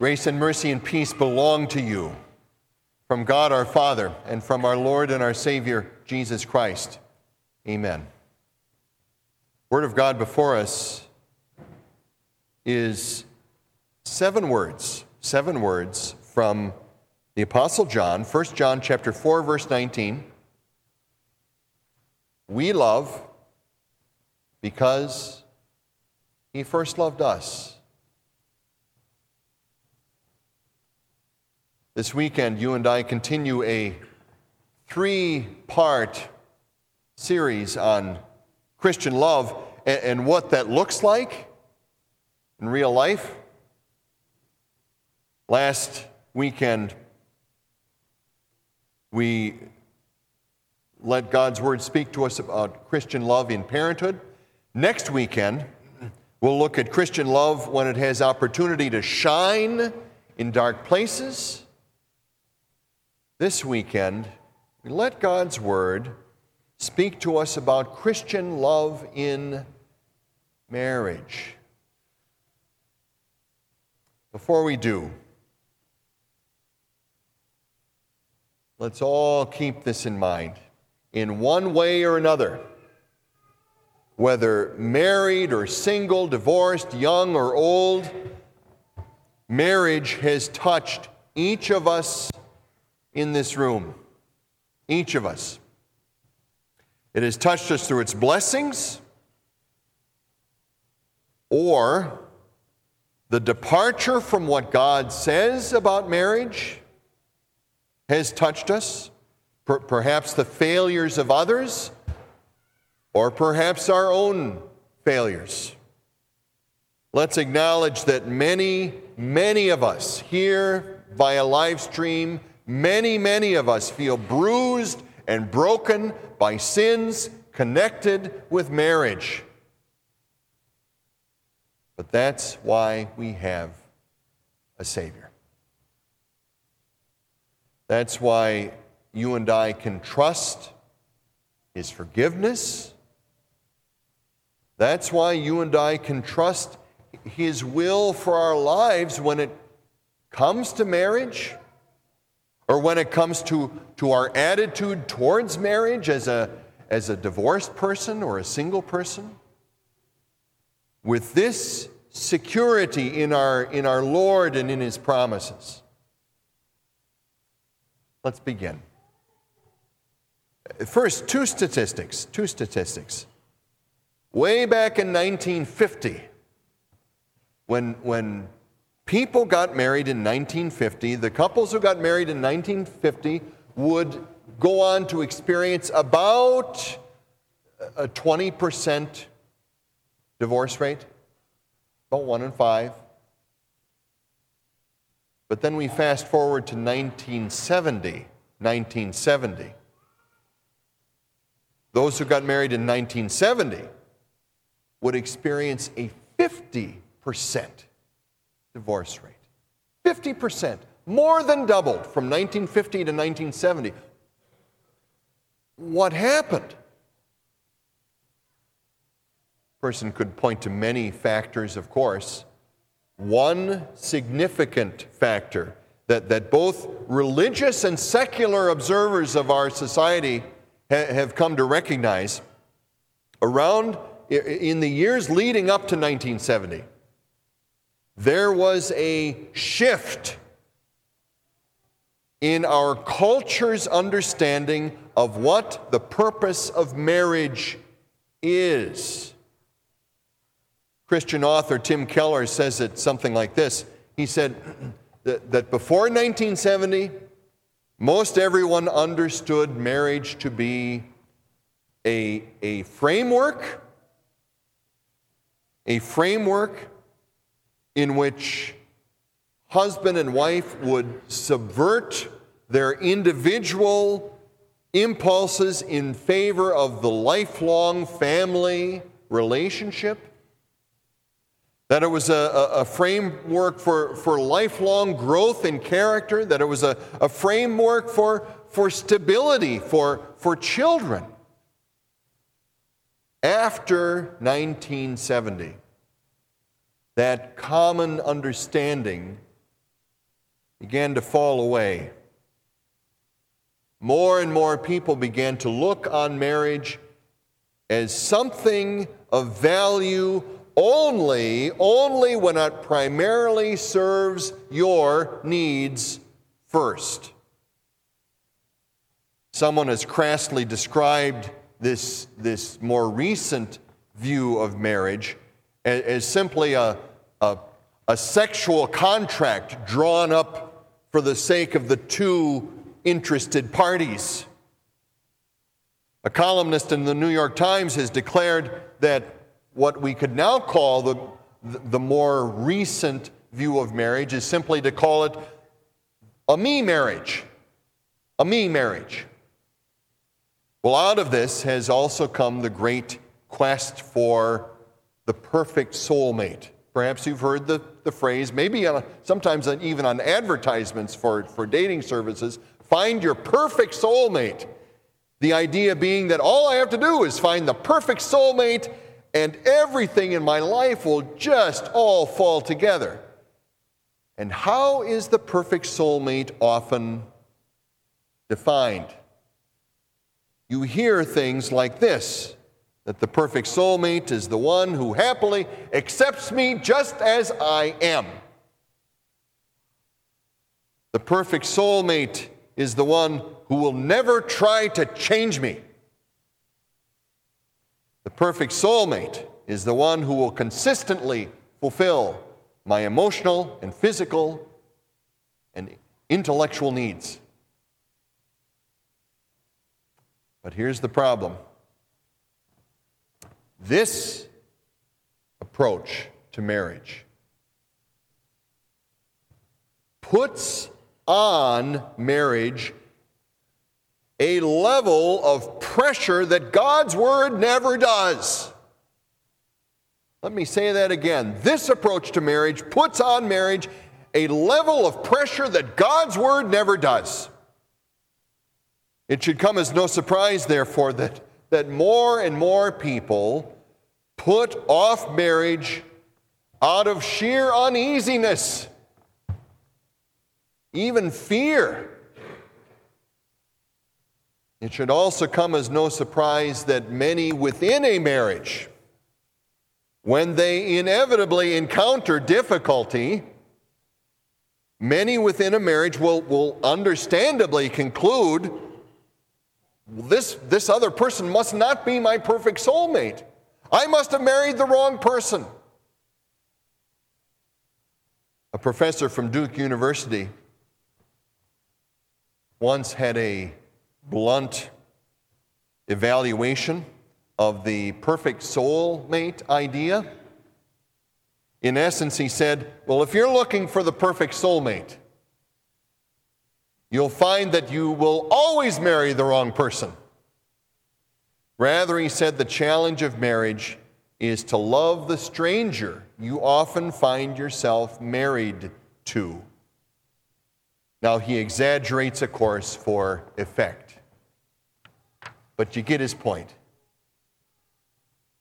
Grace and mercy and peace belong to you from God our Father and from our Lord and our Savior, Jesus Christ. Amen. Word of God before us is seven words, seven words from the Apostle John, 1 John chapter 4, verse 19. We love because he first loved us. This weekend, you and I continue a three part series on Christian love and, what that looks like in real life. Last weekend, we let God's word speak to us about Christian love in parenthood. Next weekend, we'll look at Christian love when it has opportunity to shine in dark places. This weekend, we let God's Word speak to us about Christian love in marriage. Before we do, let's all keep this in mind. In one way or another, whether married or single, divorced, young or old, marriage has touched each of us in this room. Each of us. It has touched us through its blessings or the departure from what God says about marriage has touched us. Per- perhaps the failures of others, or perhaps our own failures. Let's acknowledge that many, many of us here via live stream Many, many of us feel bruised and broken by sins connected with marriage. But that's why we have a Savior. That's why you and I can trust His forgiveness. That's why you and I can trust His will for our lives when it comes to marriage or when it comes to, to our attitude towards marriage as a, as a divorced person or a single person, with this security in our, in our Lord and in His promises. Let's begin. First, two statistics. Two statistics. Way back in 1950, when, when people got married in 1950. The couples who got married in 1950 would go on to experience about a 20% divorce rate, about one in five. But then we fast forward to 1970. 1970. Those who got married in 1970 would experience a 50% divorce rate. 50%, more than doubled from 1950 to 1970. What happened? Person could point to many factors, of course. One significant factor that, that both religious and secular observers of our society ha- have come to recognize around in the years leading up to 1970 there was a shift in our culture's understanding of what the purpose of marriage is. Christian author Tim Keller says it something like this. He said that, that before 1970, most everyone understood marriage to be a, a framework, a framework in which husband and wife would subvert their individual impulses in favor of the lifelong family relationship. That it was a, a, framework for, for lifelong growth in character, that it was a, a framework for, for stability for, for children. After 1970, that common understanding began to fall away. More and more people began to look on marriage as something of value only, only when it primarily serves your needs first. Someone has crassly described this, this more recent view of marriage as, as simply a, a, a sexual contract drawn up for the sake of the two interested parties. A columnist in the New York Times has declared that what we could now call the, the more recent view of marriage is simply to call it a me marriage. A me marriage. Well, out of this has also come the great quest for the perfect soulmate. Perhaps you've heard the, the phrase, maybe on, sometimes even on advertisements for, for dating services find your perfect soulmate. The idea being that all I have to do is find the perfect soulmate and everything in my life will just all fall together. And how is the perfect soulmate often defined? you hear things like this that the perfect soulmate is the one who happily accepts me just as I am. The perfect soulmate is the one who will never try to change me. The perfect soulmate is the one who will consistently fulfill my emotional and physical and intellectual needs. But here's the problem this approach to marriage puts on marriage a level of pressure that God's Word never does. Let me say that again. This approach to marriage puts on marriage a level of pressure that God's Word never does. It should come as no surprise, therefore, that, that more and more people put off marriage out of sheer uneasiness, even fear. It should also come as no surprise that many within a marriage, when they inevitably encounter difficulty, many within a marriage will, will understandably conclude this, this other person must not be my perfect soulmate. I must have married the wrong person. A professor from Duke University once had a blunt evaluation of the perfect soulmate idea. In essence, he said, Well, if you're looking for the perfect soulmate, you'll find that you will always marry the wrong person. Rather, he said, the challenge of marriage is to love the stranger you often find yourself married to. Now, he exaggerates, of course, for effect. But you get his point.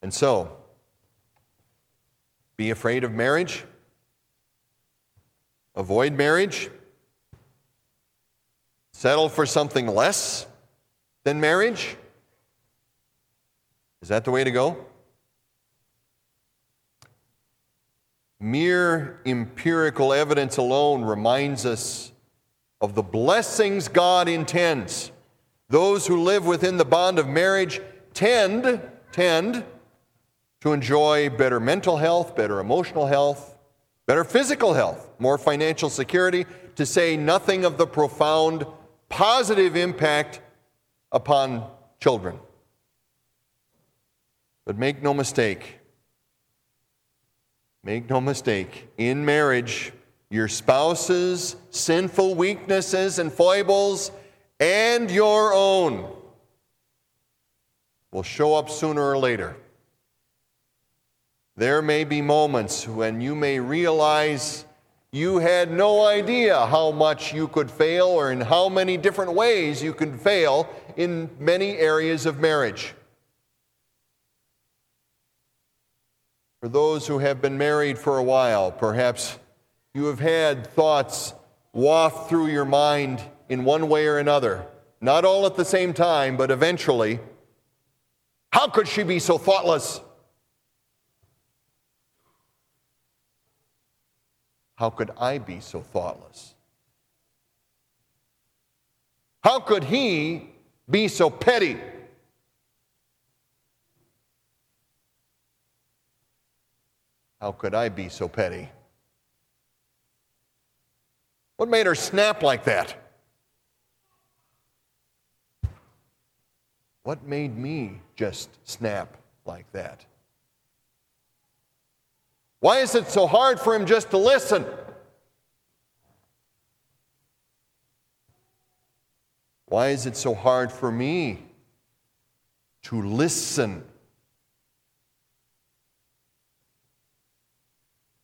And so, be afraid of marriage, avoid marriage, Settle for something less than marriage? Is that the way to go? Mere empirical evidence alone reminds us of the blessings God intends. Those who live within the bond of marriage tend, tend to enjoy better mental health, better emotional health, better physical health, more financial security, to say nothing of the profound positive impact upon children. But make no mistake, make no mistake, in marriage, your spouse's sinful weaknesses and foibles and your own will show up sooner or later. There may be moments when you may realize you had no idea how much you could fail or in how many different ways you could fail in many areas of marriage. For those who have been married for a while, perhaps you have had thoughts waft through your mind in one way or another. Not all at the same time, but eventually. How could she be so thoughtless? How could I be so thoughtless? How could he be so petty? How could I be so petty? What made her snap like that? What made me just snap like that? Why is it so hard for him just to listen? Why is it so hard for me to listen?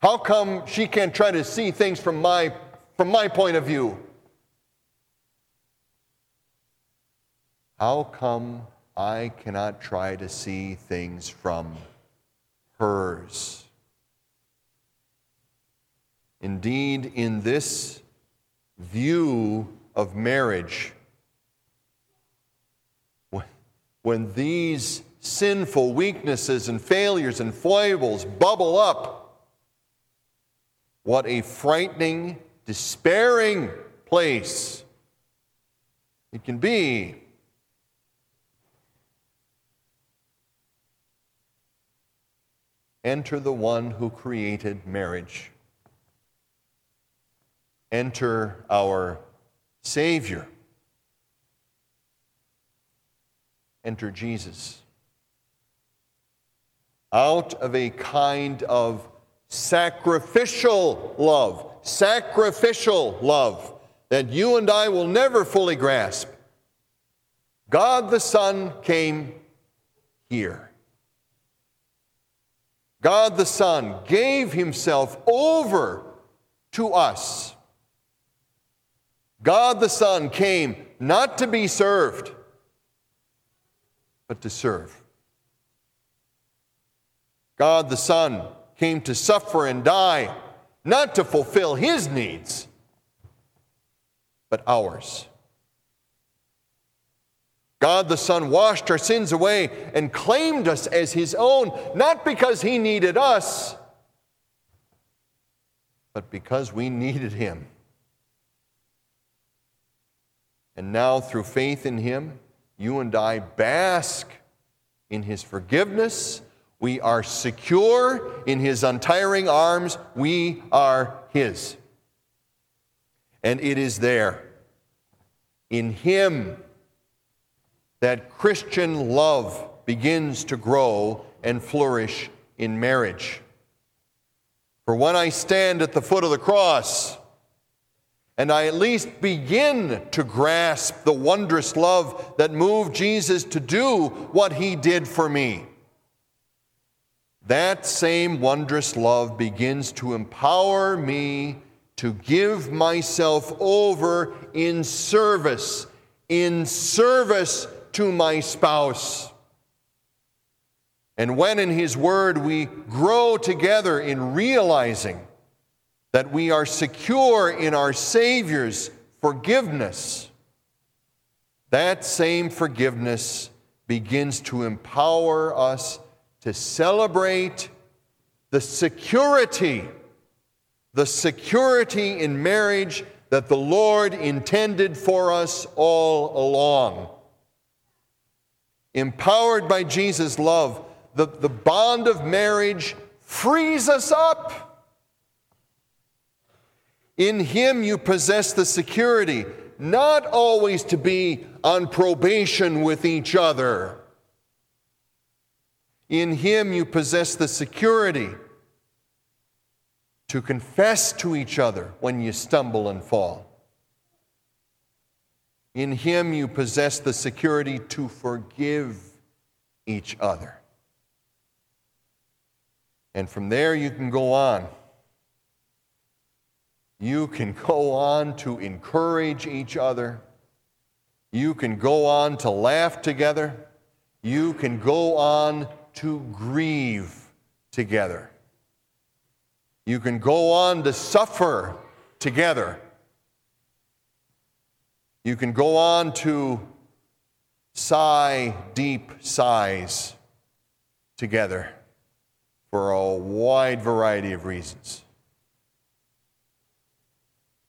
How come she can't try to see things from my, from my point of view? How come I cannot try to see things from hers? Indeed, in this view of marriage, when these sinful weaknesses and failures and foibles bubble up, what a frightening, despairing place it can be. Enter the one who created marriage. Enter our Savior enter Jesus. Out of a kind of sacrificial love, sacrificial love that you and I will never fully grasp. God the Son came here. God the Son gave himself over to us. God the Son came not to be served but to serve. God the Son came to suffer and die, not to fulfill his needs, but ours. God the Son washed our sins away and claimed us as his own, not because he needed us, but because we needed him. And now, through faith in him, you and I bask in His forgiveness. We are secure in His untiring arms. We are His. And it is there, in Him, that Christian love begins to grow and flourish in marriage. For when I stand at the foot of the cross, and I at least begin to grasp the wondrous love that moved Jesus to do what he did for me. That same wondrous love begins to empower me to give myself over in service, in service to my spouse. And when in His Word we grow together in realizing that we are secure in our Savior's forgiveness, that same forgiveness begins to empower us to celebrate the security, the security in marriage that the Lord intended for us all along. Empowered by Jesus' love, the, the bond of marriage frees us up in Him you possess the security, not always to be on probation with each other. In Him you possess the security to confess to each other when you stumble and fall. In Him you possess the security to forgive each other. And from there you can go on you can go on to encourage each other. You can go on to laugh together. You can go on to grieve together. You can go on to suffer together. You can go on to sigh deep sighs together for a wide variety of reasons.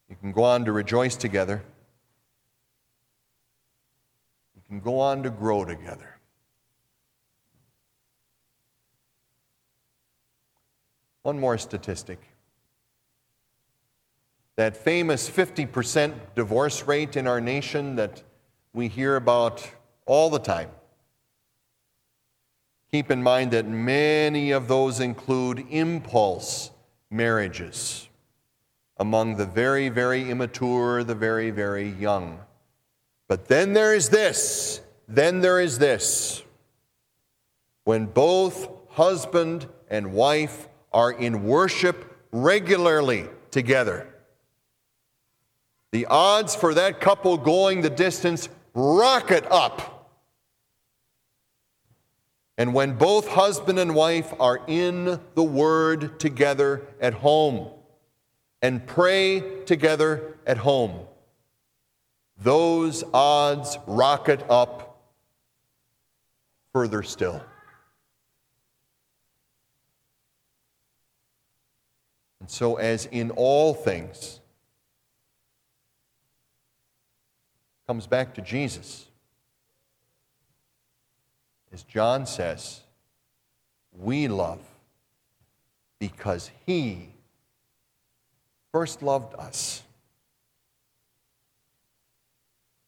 You can go on to rejoice together. You can go on to grow together. One more statistic. That famous 50% divorce rate in our nation that we hear about all the time. Keep in mind that many of those include impulse marriages among the very, very immature, the very, very young. But then there is this, then there is this. When both husband and wife are in worship regularly together, the odds for that couple going the distance rocket up. And when both husband and wife are in the Word together at home and pray together at home, those odds rocket up further still. And so, as in all things, comes back to Jesus. As John says, we love because he first loved us.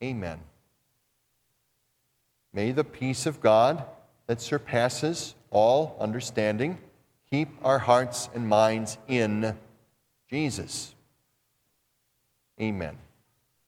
Amen. May the peace of God that surpasses all understanding keep our hearts and minds in Jesus. Amen.